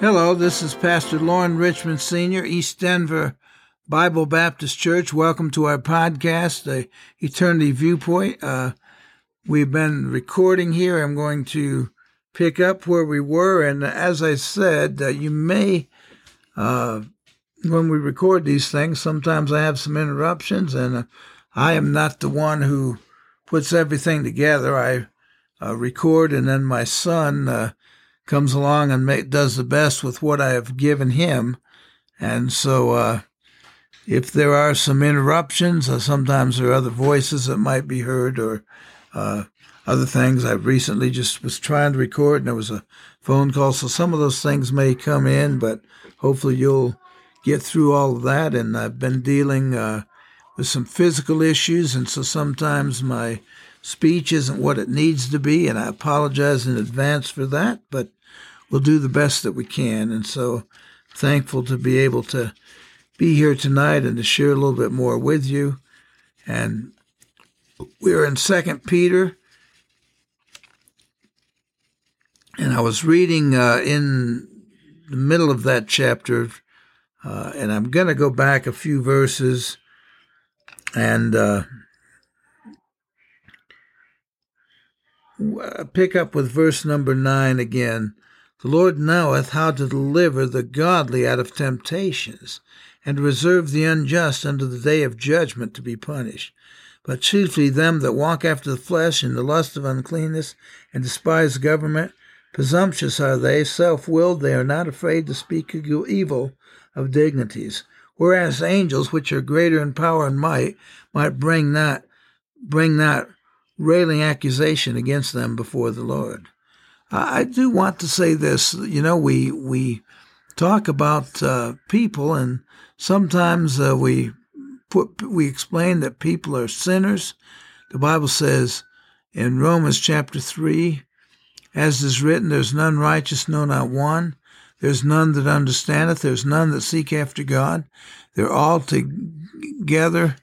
Hello, this is Pastor Loren Richmond Sr., East Denver Bible Baptist Church. Welcome to our podcast, the Eternity Viewpoint. Uh, we've been recording here. I'm going to pick up where we were, and as I said, uh, you may, uh, when we record these things, sometimes I have some interruptions, and uh, I am not the one who puts everything together. I uh, record, and then my son uh, comes along and make, does the best with what I have given him. And so, uh, if there are some interruptions, uh, sometimes there are other voices that might be heard or uh, other things. I recently just was trying to record and there was a phone call. So some of those things may come in, but hopefully you'll get through all of that. And I've been dealing uh, with some physical issues. And so sometimes my speech isn't what it needs to be. And I apologize in advance for that. But we'll do the best that we can. And so thankful to be able to be here tonight and to share a little bit more with you. And we're in Second Peter, and I was reading uh, in the middle of that chapter, uh, and I'm going to go back a few verses and uh, Uh, pick up with verse number nine again. The Lord knoweth how to deliver the godly out of temptations, and reserve the unjust unto the day of judgment to be punished. But chiefly them that walk after the flesh in the lust of uncleanness, and despise government. Presumptuous are they, self willed, they are not afraid to speak evil of dignities. Whereas angels, which are greater in power and might, might bring not bring not railing accusation against them before the Lord. I do want to say this. You know, we we talk about uh, people, and sometimes uh, we put we explain that people are sinners. The Bible says in Romans chapter three, as is written, "There's none righteous, no, not one. There's none that understandeth. There's none that seek after God. They're all together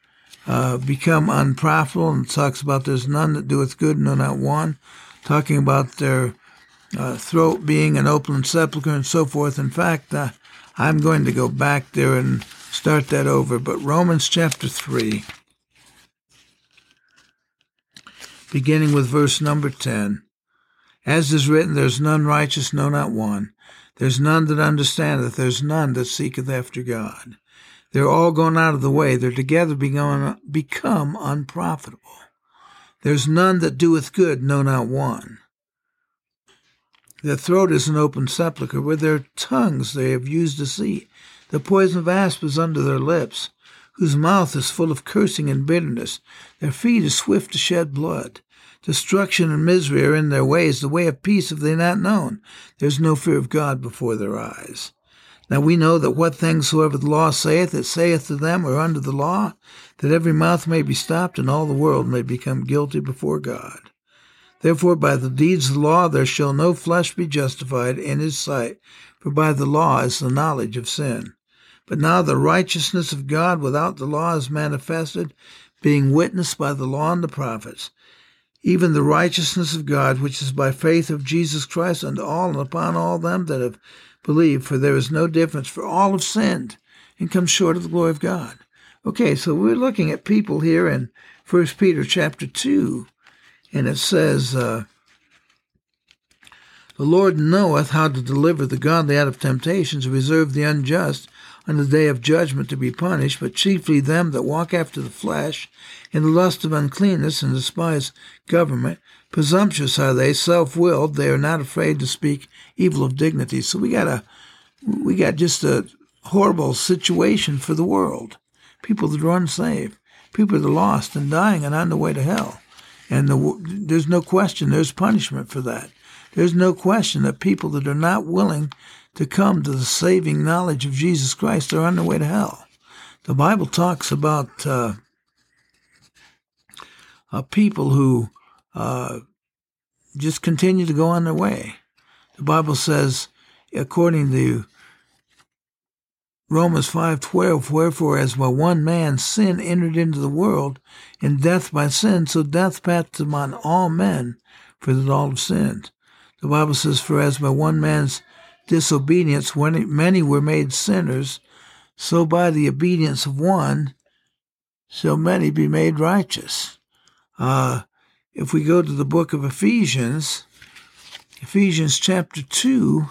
uh, become unprofitable." And talks about there's none that doeth good, no, not one. Talking about their uh, throat being an open sepulchre and so forth. In fact, uh, I'm going to go back there and start that over. But Romans chapter 3, beginning with verse number 10. As is written, there's none righteous, no, not one. There's none that understandeth, there's none that seeketh after God. They're all gone out of the way, they're together become, become unprofitable. There's none that doeth good, no, not one. Their throat is an open sepulchre. With their tongues they have used deceit. The poison of asp is under their lips, whose mouth is full of cursing and bitterness. Their feet are swift to shed blood. Destruction and misery are in their ways. The way of peace have they not known. There is no fear of God before their eyes. Now we know that what things soever the law saith, it saith to them who are under the law, that every mouth may be stopped, and all the world may become guilty before God. Therefore, by the deeds of the law there shall no flesh be justified in his sight, for by the law is the knowledge of sin. But now the righteousness of God without the law is manifested, being witnessed by the law and the prophets, even the righteousness of God, which is by faith of Jesus Christ unto all and upon all them that have believed, for there is no difference, for all have sinned and come short of the glory of God. Okay, so we're looking at people here in First Peter chapter two and it says, uh, The Lord knoweth how to deliver the godly out of temptations, reserve the unjust on the day of judgment to be punished, but chiefly them that walk after the flesh, in the lust of uncleanness, and despise government. Presumptuous are they, self-willed. They are not afraid to speak evil of dignity. So we got a, we got just a horrible situation for the world. People that are unsaved, people that are lost and dying and on the way to hell. And the, there's no question there's punishment for that. There's no question that people that are not willing to come to the saving knowledge of Jesus Christ are on their way to hell. The Bible talks about uh, uh, people who uh, just continue to go on their way. The Bible says, according to Romans 5:12 Wherefore as by one man sin entered into the world and death by sin so death passed upon all men for that all have sinned. The Bible says for as by one man's disobedience when many were made sinners so by the obedience of one shall many be made righteous. Uh, if we go to the book of Ephesians, Ephesians chapter 2,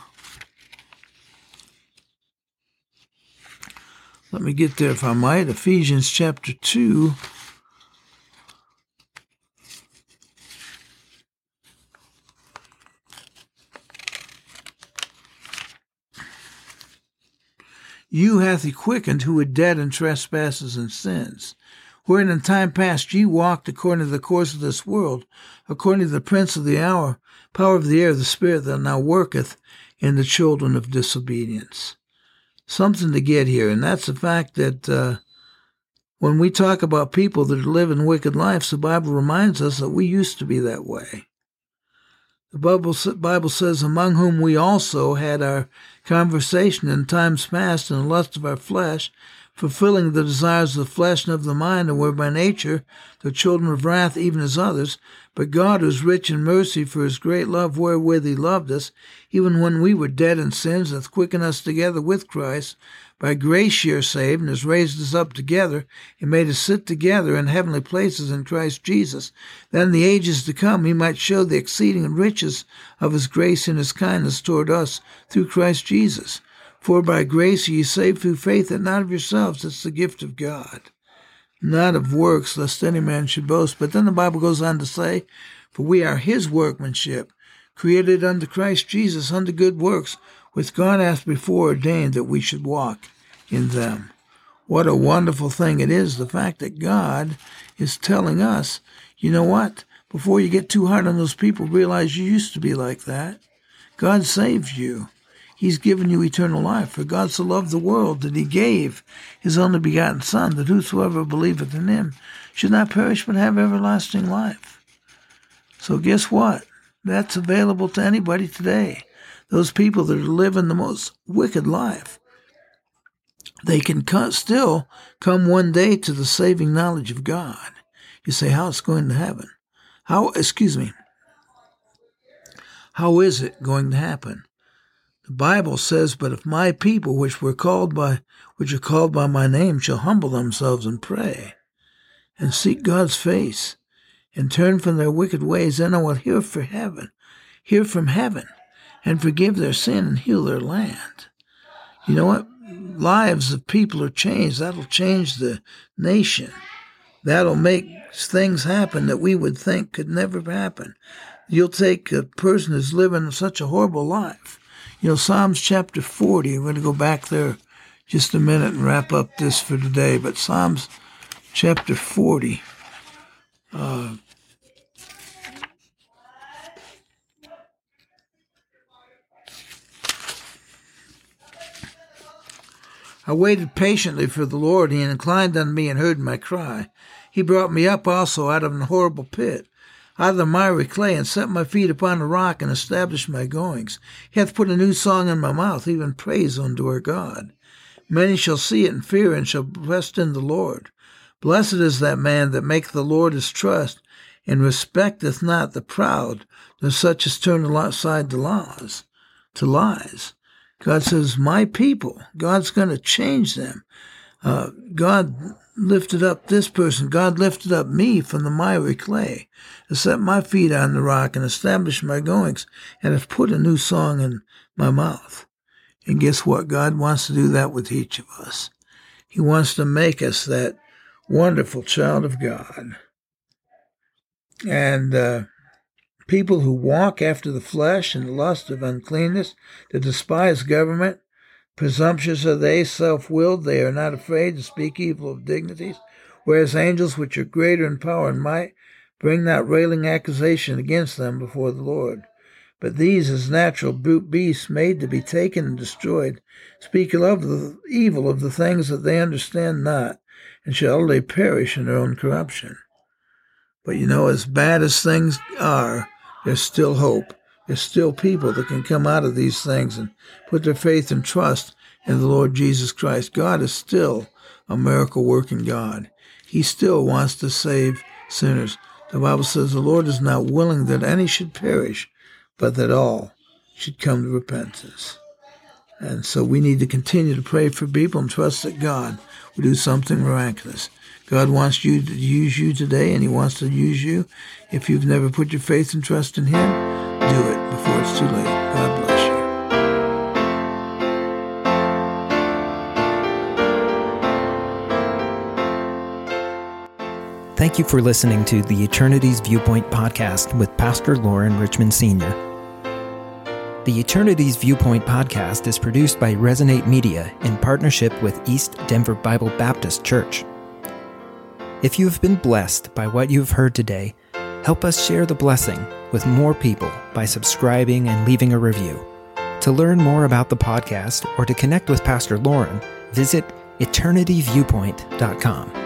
Let me get there if I might. Ephesians chapter 2. You hath he quickened who were dead in trespasses and sins, wherein in time past ye walked according to the course of this world, according to the prince of the hour, power of the air, the spirit that now worketh in the children of disobedience something to get here, and that's the fact that uh, when we talk about people that live living wicked lives, the Bible reminds us that we used to be that way. The Bible, Bible says, among whom we also had our conversation in times past in the lust of our flesh, fulfilling the desires of the flesh and of the mind, and were by nature the children of wrath, even as others. But God, who is rich in mercy for his great love wherewith he loved us, even when we were dead in sins, hath quickened us together with Christ. By grace ye are saved, and has raised us up together, and made us sit together in heavenly places in Christ Jesus, that in the ages to come he might show the exceeding riches of his grace and his kindness toward us through Christ Jesus. For by grace are ye saved through faith, and not of yourselves. It's the gift of God, not of works, lest any man should boast. But then the Bible goes on to say, For we are his workmanship, created unto Christ Jesus unto good works, which God hath before ordained that we should walk in them. What a wonderful thing it is, the fact that God is telling us, you know what? Before you get too hard on those people, realize you used to be like that. God saved you. He's given you eternal life. For God so loved the world that he gave his only begotten Son, that whosoever believeth in him should not perish but have everlasting life. So guess what? That's available to anybody today. Those people that are living the most wicked life. They can still come one day to the saving knowledge of God. You say, how it's going to happen? How, excuse me, how is it going to happen? The Bible says, But if my people, which were called by which are called by my name, shall humble themselves and pray, and seek God's face, and turn from their wicked ways, then I will hear from heaven, hear from heaven, and forgive their sin and heal their land. You know what? Lives of people are changed. That'll change the nation. That'll make things happen that we would think could never happen. You'll take a person who's living such a horrible life you know, Psalms chapter 40, I'm going to go back there just a minute and wrap up this for today, but Psalms chapter 40. Uh, I waited patiently for the Lord. He inclined unto me and heard my cry. He brought me up also out of an horrible pit out of the miry clay, and set my feet upon a rock, and established my goings. He hath put a new song in my mouth, even praise unto our God. Many shall see it and fear, and shall rest in the Lord. Blessed is that man that maketh the Lord his trust, and respecteth not the proud, nor such as turn aside to laws, to lies. God says, My people, God's going to change them. Uh, God lifted up this person. God lifted up me from the miry clay, to set my feet on the rock and establish my goings, and have put a new song in my mouth. And guess what? God wants to do that with each of us. He wants to make us that wonderful child of God. And uh, people who walk after the flesh and lust of uncleanness, that despise government, Presumptuous are they, self willed, they are not afraid to speak evil of dignities, whereas angels which are greater in power and might bring that railing accusation against them before the Lord. But these, as natural brute beasts made to be taken and destroyed, speak of the evil of the things that they understand not, and shall utterly perish in their own corruption. But you know, as bad as things are, there's still hope. There's still people that can come out of these things and put their faith and trust in the Lord Jesus Christ. God is still a miracle working God. He still wants to save sinners. The Bible says the Lord is not willing that any should perish, but that all should come to repentance. And so we need to continue to pray for people and trust that God will do something miraculous. God wants you to use you today, and He wants to use you. If you've never put your faith and trust in Him, do it before it's too late. God bless. You. Thank you for listening to the Eternity's Viewpoint podcast with Pastor Lauren Richmond Sr. The Eternity's Viewpoint podcast is produced by Resonate Media in partnership with East Denver Bible Baptist Church. If you have been blessed by what you have heard today, help us share the blessing with more people by subscribing and leaving a review. To learn more about the podcast or to connect with Pastor Lauren, visit eternityviewpoint.com.